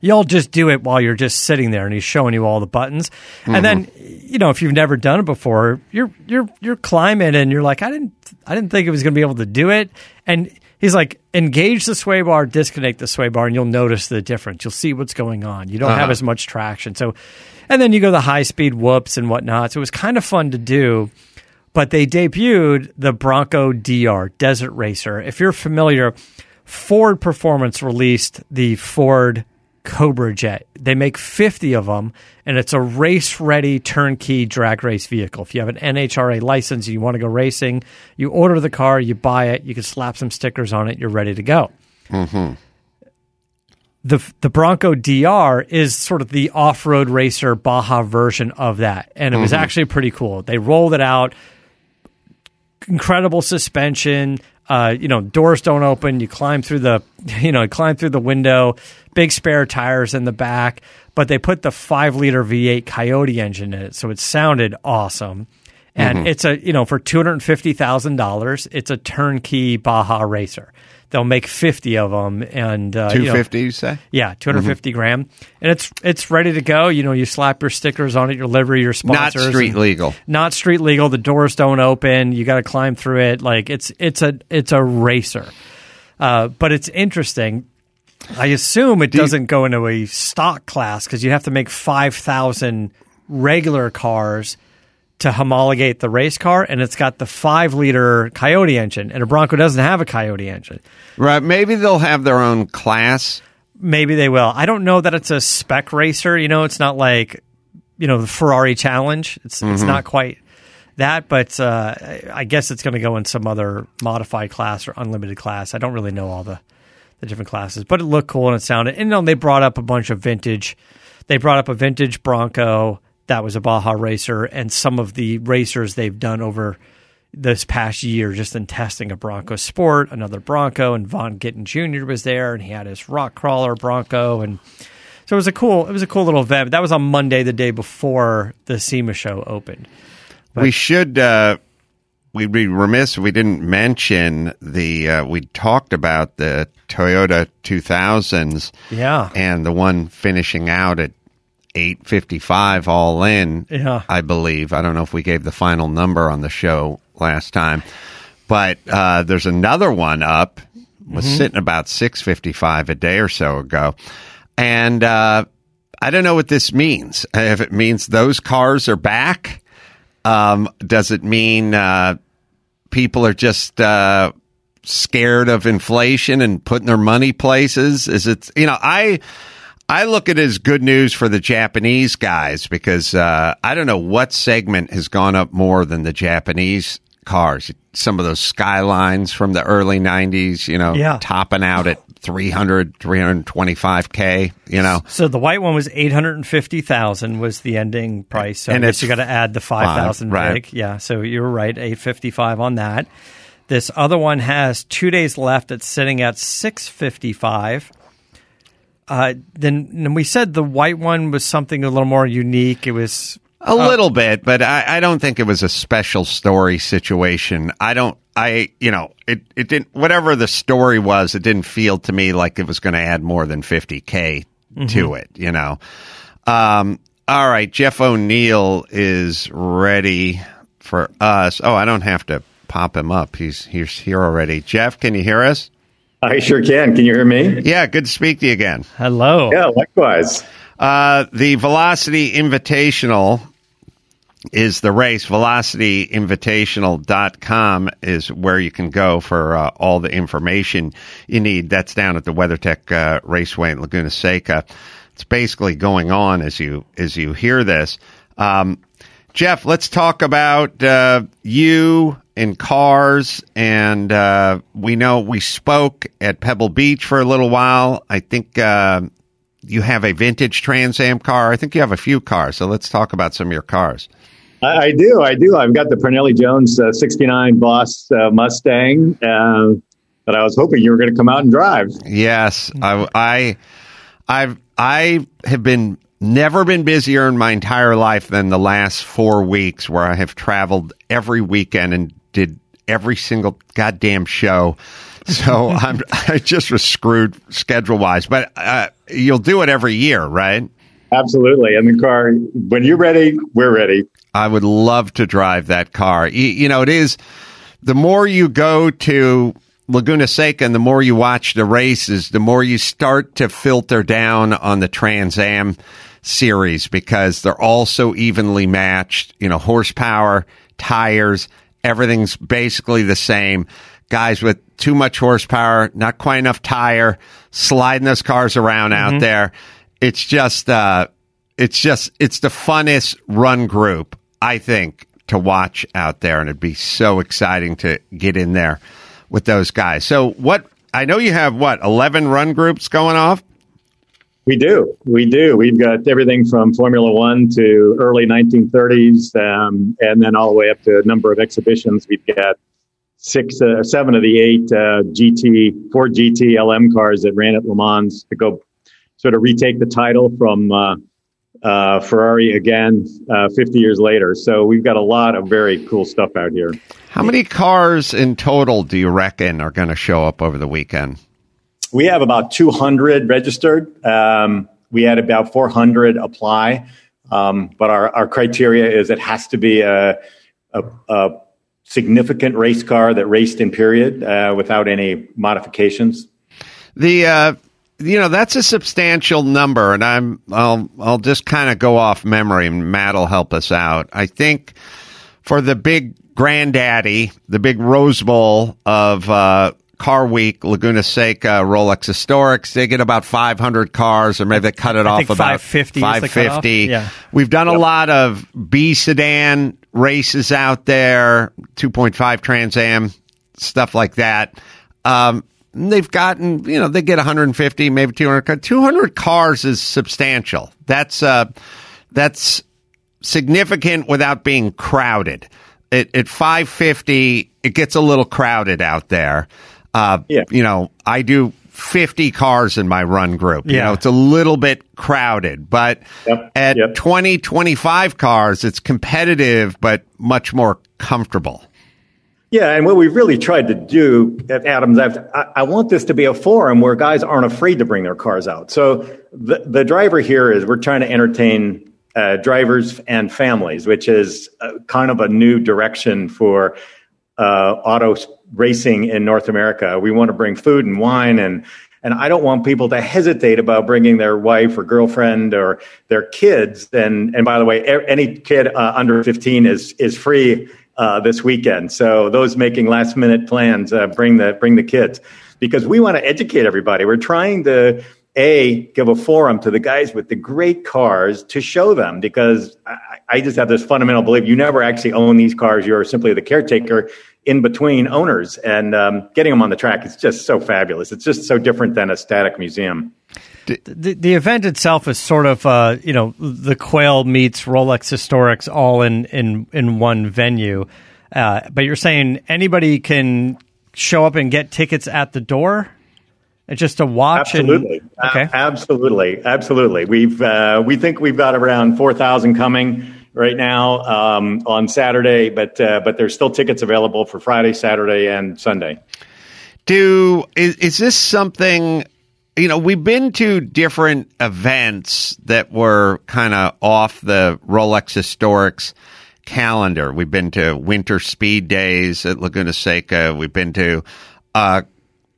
You'll just do it while you're just sitting there, and he's showing you all the buttons. And then, you know, if you've never done it before, you're you're you're climbing, and you're like, I didn't I didn't think it was going to be able to do it. And he's like, engage the sway bar, disconnect the sway bar, and you'll notice the difference. You'll see what's going on. You don't have as much traction. So, and then you go the high speed whoops and whatnot. So it was kind of fun to do. But they debuted the Bronco DR Desert Racer. If you're familiar, Ford Performance released the Ford Cobra Jet. They make 50 of them, and it's a race ready turnkey drag race vehicle. If you have an NHRA license and you want to go racing, you order the car, you buy it, you can slap some stickers on it, you're ready to go. Mm-hmm. The, the Bronco DR is sort of the off road racer Baja version of that. And it was actually pretty cool. They rolled it out incredible suspension. Uh, you know, doors don't open. You climb through the, you know, you climb through the window. Big spare tires in the back, but they put the five liter V8 Coyote engine in it, so it sounded awesome. And it's a, you know, for two hundred fifty thousand dollars, it's a turnkey Baja racer. They'll make fifty of them, and uh, you know, you say? yeah, two hundred fifty gram, and it's it's ready to go. You know, you slap your stickers on it, your livery, your Not street legal. not street legal. The doors don't open. You got to climb through it. Like it's it's a it's a racer, uh, but it's interesting. I assume it doesn't go into a stock class because you have to make five thousand regular cars to homologate the race car, and it's got the five liter Coyote engine, and a Bronco doesn't have a Coyote engine. Right. Maybe they'll have their own class. Maybe they will. I don't know that it's a spec racer. You know, it's not like you know the Ferrari Challenge. It's it's Mm-hmm. not quite that, but uh, I- I guess it's going to go in some other modified class or unlimited class. I don't really know all the the different classes, but it looked cool and it sounded. And you know, they brought up a bunch of vintage. They brought up a vintage Bronco that was a Baja racer, and some of the racers they've done over this past year just in testing a Bronco Sport, another Bronco, and Vaughn Gittin Jr. was there, and he had his rock crawler Bronco, and so it was a cool, it was a cool little event. That was on Monday, the day before the SEMA show opened. we should. Uh, we'd be remiss if we didn't mention the. Uh, we talked about the Toyota 2000s. Yeah. and the one finishing out at 855 all in Yeah. i believe. I don't know if we gave the final number on the show last time. But uh, there's another one up. Was sitting about 655 a day or so ago. And uh, i don't know what this means. If it means those cars are back um, does it mean uh, people are just uh, scared of inflation and putting their money places? Is it you know I I look at it as good news for the Japanese guys because uh, I don't know what segment has gone up more than the Japanese cars. Some of those skylines from the early '90s, you know, Yeah. topping out at 300, 325k. You know, So the white one was eight hundred and fifty thousand was the ending price. So And it's you got to add the five thousand right. big. Yeah, so you're right, eight fifty five on that. This other one has two days left. It's sitting at six fifty five. Uh, then, then we said the white one was something a little more unique. It was A little bit, but I, I don't think it was a special story situation. I don't, I, you know, it, it didn't, whatever the story was, it didn't feel to me like it was going to add more than 50K to it, you know. Um, all right, Jeff O'Neill is ready for us. Oh, I don't have to pop him up. He's, he's here already. Jeff, can you hear us? I sure can. Can you hear me? Yeah, good to speak to you again. Hello. Yeah, likewise. Uh, the Velocity Invitational is the race. VelocityInvitational.com is where you can go for uh, all the information you need. That's down at the WeatherTech uh, Raceway in Laguna Seca. It's basically going on as you as you hear this. Um, Jeff, let's talk about uh, you and cars. And uh, we know we spoke at Pebble Beach for a little while. I think uh, you have a vintage Trans Am car. I think you have a few cars. So let's talk about some of your cars. I, I do. I do. I've got the Parnelli Jones uh, 69 Boss uh, Mustang uh, that I was hoping you were going to come out and drive. Yes, I, I, I've, I have been never been busier in my entire life than the last four weeks, where I have traveled every weekend and did every single goddamn show. So I'm, I just was screwed schedule wise, but uh, you'll do it every year, right? Absolutely. And the car, when you're ready, we're ready. I would love to drive that car. You, you know, it is the more you go to Laguna Seca and the more you watch the races, the more you start to filter down on the Trans Am series because they're all so evenly matched. You know, horsepower, tires, everything's basically the same. Guys with too much horsepower, not quite enough tire, sliding those cars around out there. It's just, uh, it's just, it's the funnest run group, I think, to watch out there. And it'd be so exciting to get in there with those guys. So what, I know you have what, 11 run groups going off? We do. We do. We've got everything from Formula One to early 1930s, um, and then all the way up to a number of exhibitions. We've got six, uh, seven of the eight uh, GT, four GT LM cars that ran at Le Mans to go sort of retake the title from uh, uh, Ferrari again uh, 50 years later. So we've got a lot of very cool stuff out here. How many cars in total do you reckon are going to show up over the weekend? We have about 200 registered. Um, we had about 400 apply. Um, but our, our criteria is it has to be a, a, a significant race car that raced in period uh, without any modifications. The uh, you know that's a substantial number, and I'm I'll I'll just kind of go off memory, and Matt will help us out. I think for the big granddaddy, the big Rose Bowl of uh, Car Week, Laguna Seca, Rolex Historics, they get about 500 cars, or maybe they cut it I off about 550 is the cutoff. 550. Yeah. We've done a lot of B sedan races out there, 2.5 Trans Am, stuff like that. Um, they've gotten, you know, they get 150, maybe 200. car- 200 cars is substantial. That's, uh, that's significant without being crowded. At, at 550, it gets a little crowded out there. Uh, Yeah. You know, I do 50 cars in my run group. You know, it's a little bit crowded, but Yep. at Yep. 20, 25 cars, it's competitive, but much more comfortable. Yeah, and what we've really tried to do at Adams, I've, I, I want this to be a forum where guys aren't afraid to bring their cars out. So the, the driver here is we're trying to entertain uh, drivers and families, which is uh, kind of a new direction for uh, auto racing in North America. We want to bring food and wine and and I don't want people to hesitate about bringing their wife or girlfriend or their kids. And and by the way, any kid uh, under 15 is is free uh, this weekend. So those making last minute plans, uh, bring the bring the kids because we want to educate everybody. We're trying to a give a forum to the guys with the great cars to show them because I, I just have this fundamental belief you never actually own these cars. You're simply the caretaker in between owners and um, getting them on the track is just so fabulous. It's just so different than a static museum. the, the event itself is sort of uh, you know the Quail meets Rolex Historics all in in in one venue. Uh, but you're saying anybody can show up and get tickets at the door, It's just to watch. Absolutely. And, okay. A- absolutely. Absolutely. We've uh, we think we've got around four thousand coming. Right now um, on Saturday, but uh, but there's still tickets available for Friday, Saturday, and Sunday. Do is, is this something? You know, we've been to different events that were kind of off the Rolex Historics calendar. We've been to Winter Speed Days at Laguna Seca. We've been to uh,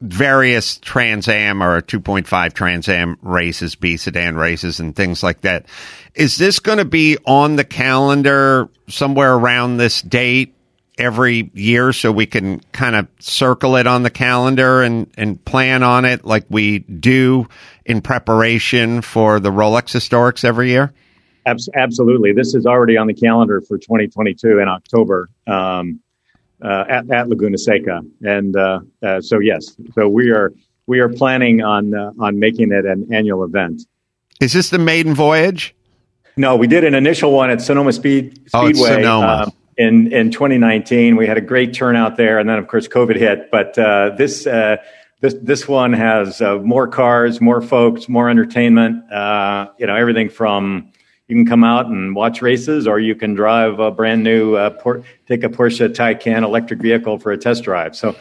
various Trans Am or 2.5 Trans Am races, B sedan races, and things like that. Is this going to be on the calendar somewhere around this date every year so we can kind of circle it on the calendar and, and plan on it like we do in preparation for the Rolex Historics every year? Absolutely. This is already on the calendar for 2022 in October. Um, uh, at, at, Laguna Seca, and uh, uh, so yes, so we are we are planning on uh, on making it an annual event. Is this the maiden voyage? No, we did an initial one at Sonoma Speed oh, Speedway oh, Sonoma. in in 2019. We had a great turnout there, and then of course COVID hit. But uh, this this this one has more cars, more folks, more entertainment. you know, everything from you can come out and watch races, or you can drive a brand new, uh, Por- take a Porsche Taycan electric vehicle for a test drive. So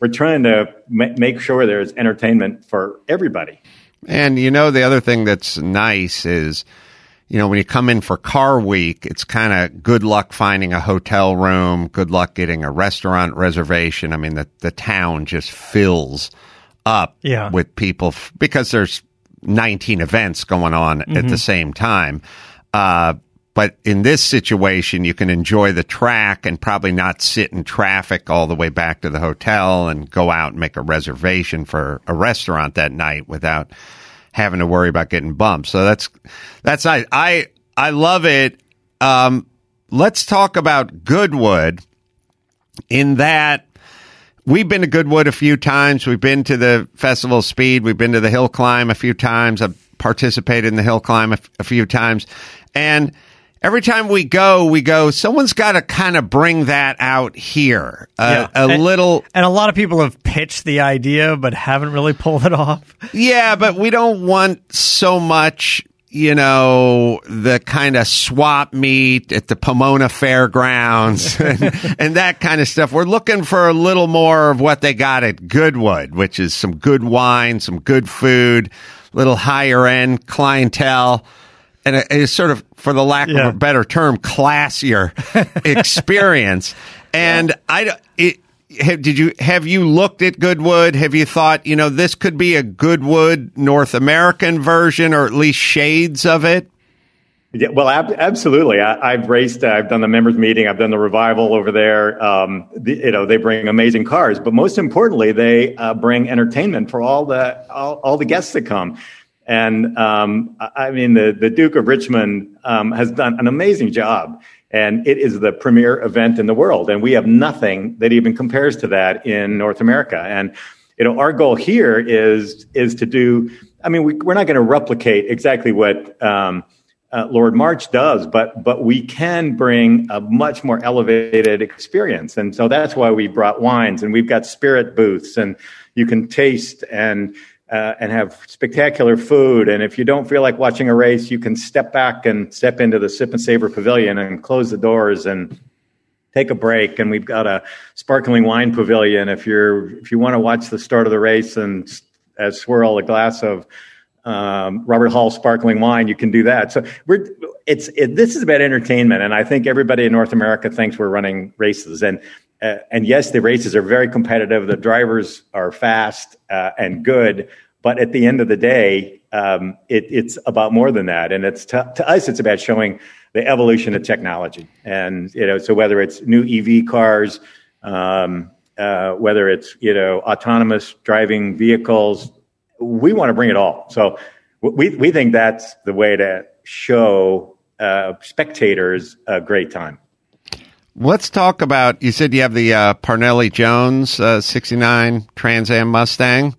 we're trying to ma- make sure there's entertainment for everybody. And you know, the other thing that's nice is, you know, when you come in for car week, it's kind of good luck finding a hotel room, good luck getting a restaurant reservation. I mean, the, the town just fills up yeah. with people f- because there's 19 events going on mm-hmm. at the same time. Uh, but in this situation, you can enjoy the track and probably not sit in traffic all the way back to the hotel and go out and make a reservation for a restaurant that night without having to worry about getting bumped. So that's that's nice. I I love it. Um, let's talk about Goodwood. In that we've been to Goodwood a few times. We've been to the Festival of Speed. We've been to the hill climb a few times. I've participated in the hill climb a, f- a few times. And every time we go, we go, someone's got to kind of bring that out here. Uh, yeah. A and, little. And a lot of people have pitched the idea, but haven't really pulled it off. Yeah, but we don't want so much you know, the kind of swap meet at the Pomona Fairgrounds and, and, that kind of stuff. We're looking for a little more of what they got at Goodwood, which is some good wine, some good food, little higher end clientele. And it's sort of, for the lack yeah. of a better term, classier experience. And. I, it, have, did you have you looked at Goodwood? Have you thought you know this could be a Goodwood North American version, or at least shades of it? Yeah, well, ab- absolutely. I, have raced. Uh, I've done the members meeting. I've done the revival over there. Um, the, you know, they bring amazing cars, but most importantly, they uh, bring entertainment for all the all, all the guests that come. And um, I mean, the the Duke of Richmond um, has done an amazing job and it is the premier event in the world. And we have nothing that even compares to that in North America. And you know, our goal here is is to do. I mean, we, are not going to replicate exactly what um, uh, Lord March does, but but we can bring a much more elevated experience. And so that's why we brought wines, and we've got spirit booths, and you can taste and uh, and have spectacular food. And if you don't feel like watching a race, you can step back and step into the Sip and Savor Pavilion and close the doors and take a break. And we've got a sparkling wine pavilion if you're if you want to watch the start of the race and uh, swirl a glass of um, Robert Hall sparkling wine, you can do that. So we're it's it, this is about entertainment, and I think everybody in North America thinks we're running races and. Uh, and yes, the races are very competitive. The drivers are fast uh, and good, but at the end of the day, um, it, it's about more than that. And it's to, us, it's about showing the evolution of technology. And you know, so whether it's new EV cars, um, uh, whether it's you know autonomous driving vehicles, we want to bring it all. So we we think that's the way to show uh, spectators a great time. Let's talk about. You said you have the uh, Parnelli Jones uh, '69 Trans Am Mustang.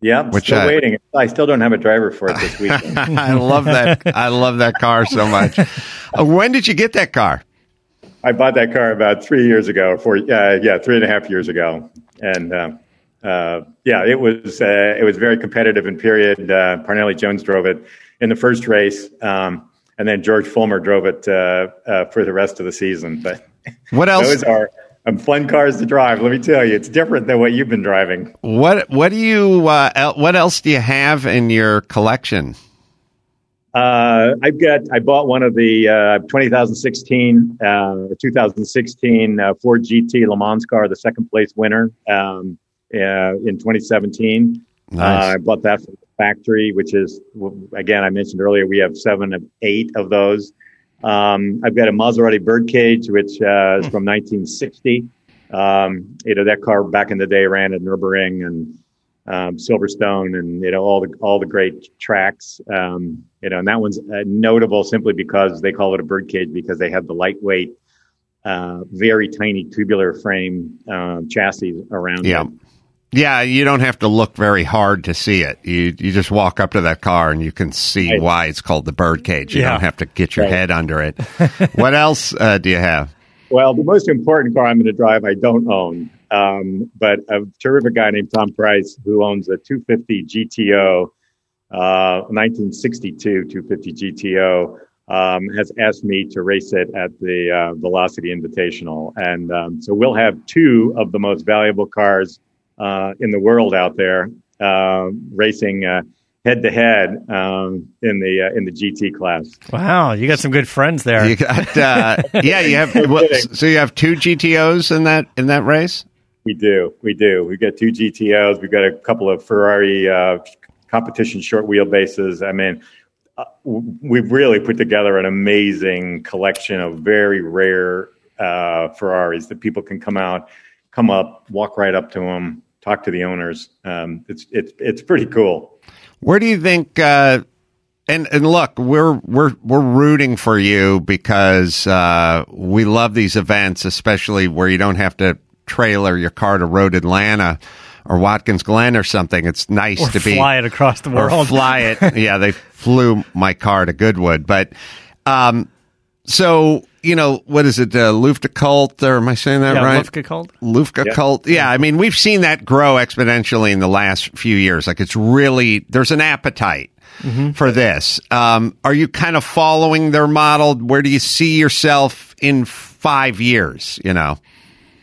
Yeah, which still I, waiting. I still don't have a driver for it this weekend. I love that. I love that car so much. Uh, when did you get that car? I bought that car about three years ago. For uh, yeah, three and a half years ago, and uh, uh yeah, it was uh, it was very competitive in period. Uh, Parnelli Jones drove it in the first race. Um, and then George Follmer drove it uh, uh, for the rest of the season. But What else? those are um, fun cars to drive. Let me tell you, it's different than what you've been driving. What what do you uh, el- what else do you have in your collection? Uh, I've got. I bought one of the uh, 2016 uh, 2016 uh, Ford GT Le Mans car, the second place winner um, uh, in 2017. Nice. Uh, I bought that factory, which is again I mentioned earlier. We have seven of eight of those. Um, I've got a Maserati Birdcage, which uh, is from 1960. Um, you know that car back in the day ran at Nurburgring and um, Silverstone, and you know all the all the great tracks. Um, you know, and that one's uh, notable simply because they call it a birdcage because they have the lightweight, uh, very tiny tubular frame um, chassis around Yeah. it. Yeah, you don't have to look very hard to see it. You you just walk up to that car and you can see Right. why it's called the birdcage. You Yeah. don't have to get your Right. head under it. what else uh, do you have? Well, the most important car I'm going to drive, I don't own, um, but a terrific guy named Tom Price who owns a 250 GTO, uh, 1962 250 GTO, um, has asked me to race it at the uh, Velocity Invitational, and um, so we'll have two of the most valuable cars in the world out there uh, racing head to head in the uh, in the GT class. Wow, you got some good friends there. You got uh, yeah, you have well, so you have two GTOs in that in that race. We do, we do. We've got two GTOs. We've got a couple of Ferrari uh, competition short wheelbases. I mean, uh, we've really put together an amazing collection of very rare uh, Ferraris that people can come out, come up, walk right up to them, talk to the owners. Um, it's it's it's pretty cool. Where do you think? Uh, and and look, we're we're we're rooting for you because uh, we love these events, especially where you don't have to trailer your car to Road Atlanta or Watkins Glen or something. It's nice or to be fly it across the or world. fly it. yeah, they flew my car to Goodwood, but um, so you know what is it, uh, Luftgekalt, or am I saying that yeah, right? Lufka called. Lufka Yeah. cult. Yeah, I mean, we've seen that grow exponentially in the last few years. Like it's really, there's an appetite for this. Um, are you kind of following their model? Where do you see yourself in five years? You know?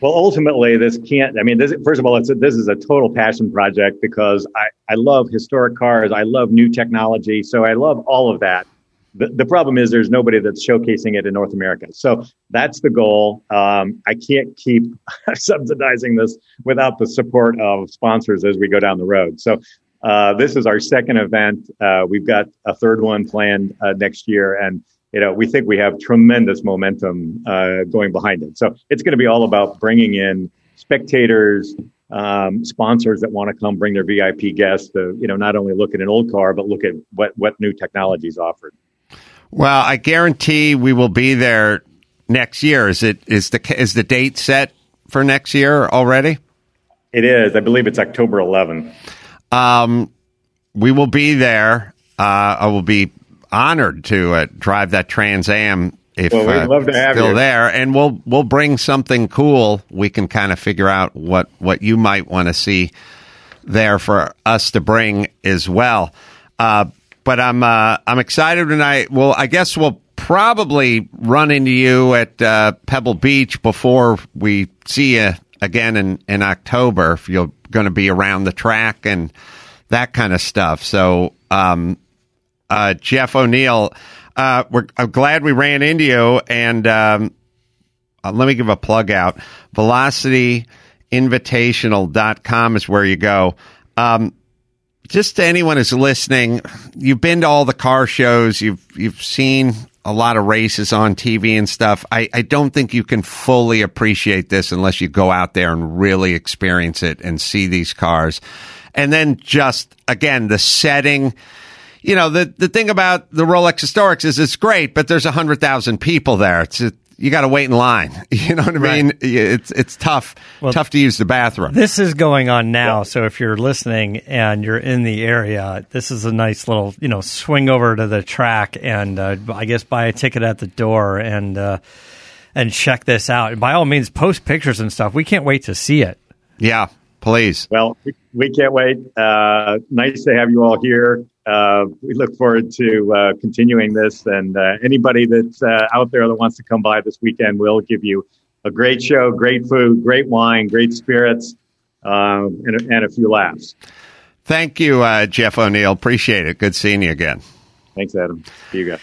Well, ultimately, this can't. I mean, this, first of all, it's a, this is a total passion project because I, I love historic cars. I love new technology. So I love all of that. The, the problem is there's nobody that's showcasing it in North America. So that's the goal. Um, I can't keep subsidizing this without the support of sponsors as we go down the road. So uh, this is our second event. Uh, we've got a third one planned uh, next year, and you know we think we have tremendous momentum uh, going behind it. So it's going to be all about bringing in spectators, um, sponsors that want to come bring their VIP guests to you know not only look at an old car but look at what what new technology is offered. Well, I guarantee we will be there next year. Is it, is the, is the date set for next year already? It is, I believe, it's October 11. Um, we will be there. Uh, I will be honored to uh, drive that Trans Am if Well, we'd uh, love to have still you. there, and we'll we'll bring something cool. We can kind of figure out what what you might want to see there for us to bring as well. Uh, but I'm uh, I'm excited tonight. Well, I guess we'll probably run into you at uh, Pebble Beach before we see you again in in October. If you're going to be around the track and that kind of stuff. So, um, uh, Jeff O'Neill, uh, we're I'm glad we ran into you and. Um, uh, let me give a plug out. VelocityInvitational.com is where you go. Um, just to anyone who's listening, you've been to all the car shows, you've you've seen a lot of races on TV and stuff. I, I don't think you can fully appreciate this unless you go out there and really experience it and see these cars. And then just again the setting you know the the thing about the Rolex Historics is it's great, but there's a hundred thousand people there. It's it, you got to wait in line. You know what I mean? Right. It's it's tough Well, tough to use the bathroom. This is going on now, so if you're listening and you're in the area, this is a nice little, you know, swing over to the track and uh, I guess buy a ticket at the door and uh, and check this out. And by all means, post pictures and stuff. We can't wait to see it. yeah, please. Well, we, we can't wait. Uh, nice to have you all here. Uh, we look forward to uh, continuing this. And uh, anybody that's uh, out there that wants to come by this weekend, we'll give you a great show, great food, great wine, great spirits, um, and, and, a few laughs. Thank you, uh, Jeff O'Neill. Appreciate it. Good seeing you again. Thanks, Adam. See you guys.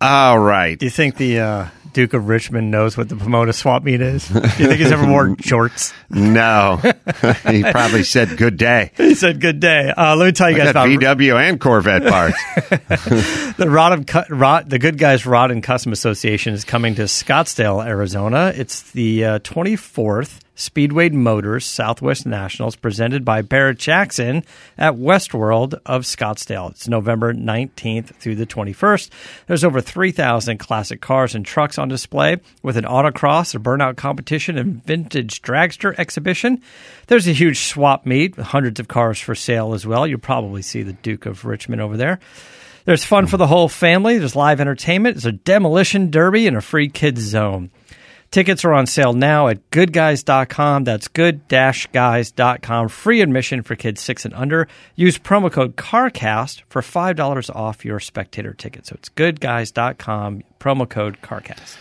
All right. Do you think the uh, Duke of Richmond knows what the Pomona swap meet is? Do you think he's ever worn shorts? No. he probably said good day. He said good day. Uh, let me tell you I guys about VW and Corvette parts. the Rod, Cu- Rod, the Goodguys Rod and Custom Association is coming to Scottsdale, Arizona. It's the uh, 24th Speedway Motors Southwest Nationals presented by Barrett Jackson at Westworld of Scottsdale. It's November 19th through the 21st. There's over 3,000 classic cars and trucks on display with an autocross, a burnout competition, and vintage dragster exhibition. There's a huge swap meet with hundreds of cars for sale as well. You'll probably see the Duke of Richmond over there. There's fun for the whole family. There's live entertainment. There's a demolition derby and a free kids zone. Tickets are on sale now at goodguys.com. That's good-guys.com. Free admission for kids 6 and under. Use promo code CARCAST for $5 off your spectator ticket. So it's goodguys.com, promo code CARCAST.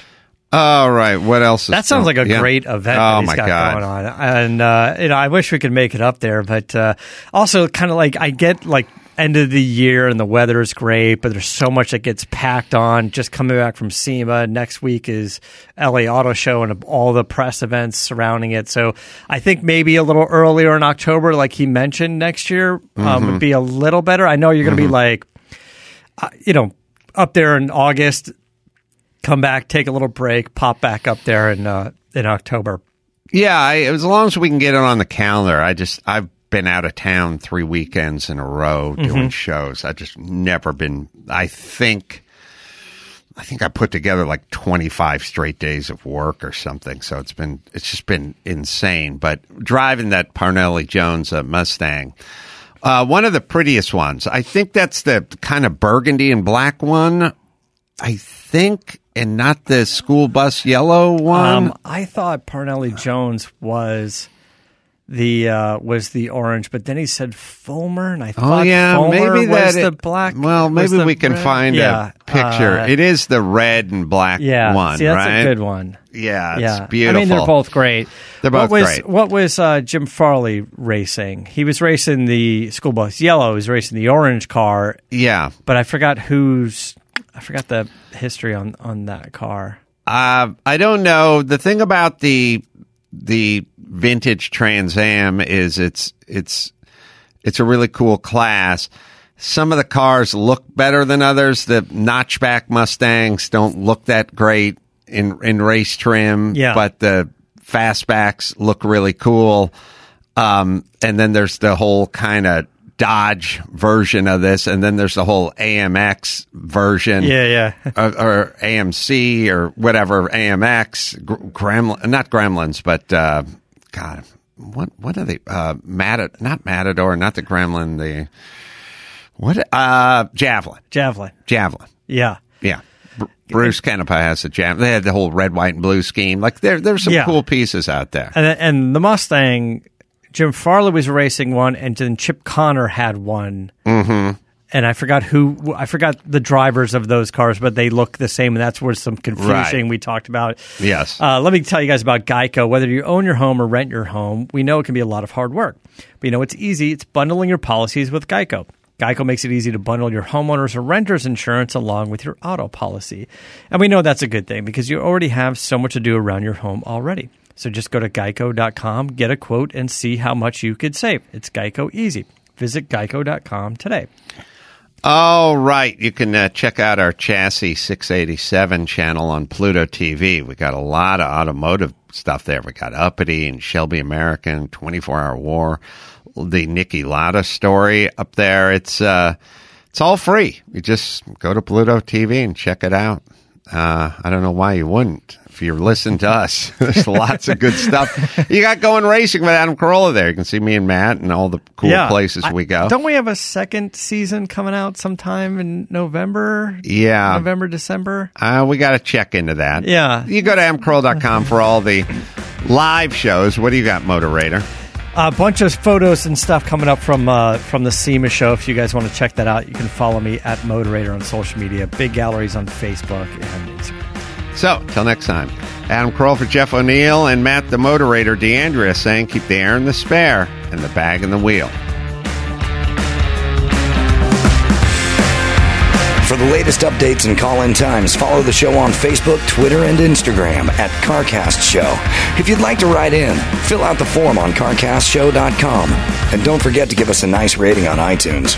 All right. What else? That sounds like a yeah. great event Oh that he's my got god. going on. And uh, you know, I wish we could make it up there, but uh, also kind of like I get like end of the year and the weather is great, but there's so much that gets packed on. Just coming back from SEMA, next week is LA Auto Show and all the press events surrounding it. So I think maybe a little earlier in October, like he mentioned, next year um, would be a little better. I know you're going to be like, uh, you know, up there in August. Come back, take a little break, pop back up there in uh, in October. Yeah, I, as long as we can get it on the calendar. I just I've been out of town three weekends in a row Mm-hmm. doing shows. I just never been. I think. I think I put together like 25 straight days of work or something. So it's been, it's just been insane. But driving that Parnelli Jones uh, Mustang, uh, one of the prettiest ones. I think that's the kind of burgundy and black one. I think, and not the school bus yellow one. Um, I thought Parnelli Jones was the uh, was the orange, but then he said Follmer, and I thought, Oh yeah, maybe was that the it- black. Well, maybe we can red- find yeah, a picture. uh, it is the red and black yeah, one, see, that's right? a good one. Yeah, it's yeah, beautiful. I mean, they're both great. They're what both was, great. What was uh, Jim Farley racing? He was racing the school bus yellow. He was racing the orange car, Yeah, but I forgot who's. I forgot the history on on that car. uh, I don't know. The thing about the the vintage Trans Am is it's it's it's a really cool class. Some of the cars look better than others. The notchback Mustangs don't look that great in in race trim, Yeah. but the fastbacks look really cool. Um, and then there's the whole kind of Dodge version of this, and then there's the whole AMX version Yeah, yeah. or, or AMC or whatever AMX Gremlin, not Gremlins, but uh, God, what what are they? Uh, Matad, not Matador, not the Gremlin, the what? Uh, Javelin, Javelin. Javelin. Yeah. Yeah, Br- Bruce Canepa has a Javelin. They had the whole red, white, and blue scheme. Like there, there's some Yeah. cool pieces out there. And and the Mustang, Jim Farley was racing one, and then Chip Connor had one. Mm-hmm. And I forgot who I forgot the drivers of those cars, but they look the same, and that's where some confusion Right. we talked about. Yes. Uh, let me tell you guys about Geico. Whether you own your home or rent your home, we know it can be a lot of hard work. But you know it's easy. It's bundling your policies with Geico. Geico makes it easy to bundle your homeowners or renters insurance along with your auto policy. And we know that's a good thing because you already have so much to do around your home already. So just go to geico.com, get a quote, and see how much you could save. It's Geico easy. Visit geico.com today. All right. You can uh, check out our Chassis 687 channel on Pluto TV. We got a lot of automotive stuff there. We got Uppity and Shelby American, 24 Hour War, the Nicky Lotta story up there. It's uh, it's all free. You just go to Pluto TV and check it out. Uh, I don't know why you wouldn't. If you're listening to us, there's lots of good stuff. You got going racing with Adam Carolla there. You can see me and Matt and all the cool places I- we go. Don't we have a second season coming out sometime in November? Yeah. November, December? Uh, we got to check into that. Yeah. You go to mcroll.com for all the live shows. What do you got, Moderator? A bunch of photos and stuff coming up from uh, from the SEMA show. If you guys want to check that out, you can follow me at Moderator on social media. Big galleries on Facebook and Instagram. So, till next time, Adam Carolla for Jeff O'Neill and Matt the Moderator, D'Andria saying keep the air in the spare and the bag in the wheel. For the latest updates and call in times, follow the show on Facebook, Twitter, and Instagram at CarCast Show. If you'd like to write in, fill out the form on CarCastShow.com. And don't forget to give us a nice rating on iTunes.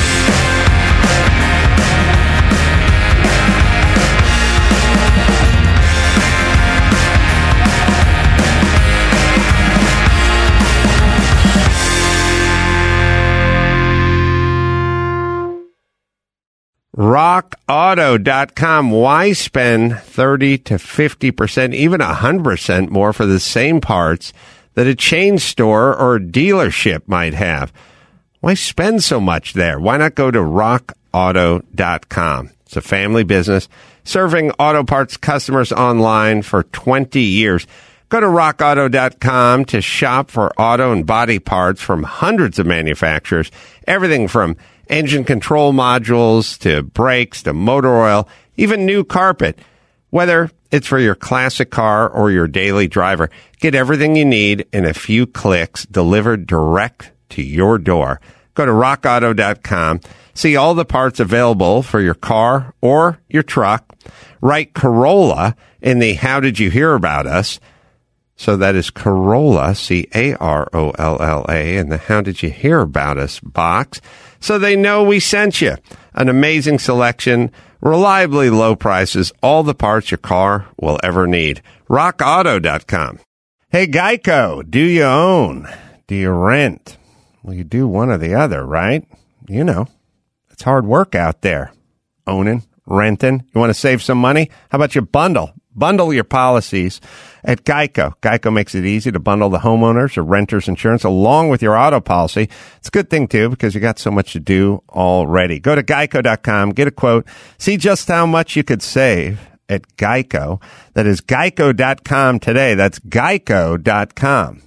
rockauto.com. Why spend 30 to 50%, even 100% more for the same parts that a chain store or dealership might have? Why spend so much there? Why not go to rockauto.com? It's a family business serving auto parts customers online for 20 years. Go to rockauto.com to shop for auto and body parts from hundreds of manufacturers. Everything from engine control modules to brakes to motor oil, even new carpet. Whether it's for your classic car or your daily driver, get everything you need in a few clicks delivered direct to your door. Go to rockauto.com. See all the parts available for your car or your truck. Write Carolla in the How Did You Hear About Us? So that is Carolla, C A R O L L A, in the How Did You Hear About Us box so they know we sent you. An amazing selection, reliably low prices, all the parts your car will ever need. RockAuto.com. Hey, Geico, do you own? Do you rent? Well, you do one or the other, right? You know, it's hard work out there. Owning, renting. You want to save some money? How about you bundle? Bundle your policies at Geico. Geico makes it easy to bundle the homeowners or renters insurance along with your auto policy. It's a good thing too because you got so much to do already. Go to geico.com, get a quote, see just how much you could save at Geico. That is geico.com today. That's geico.com.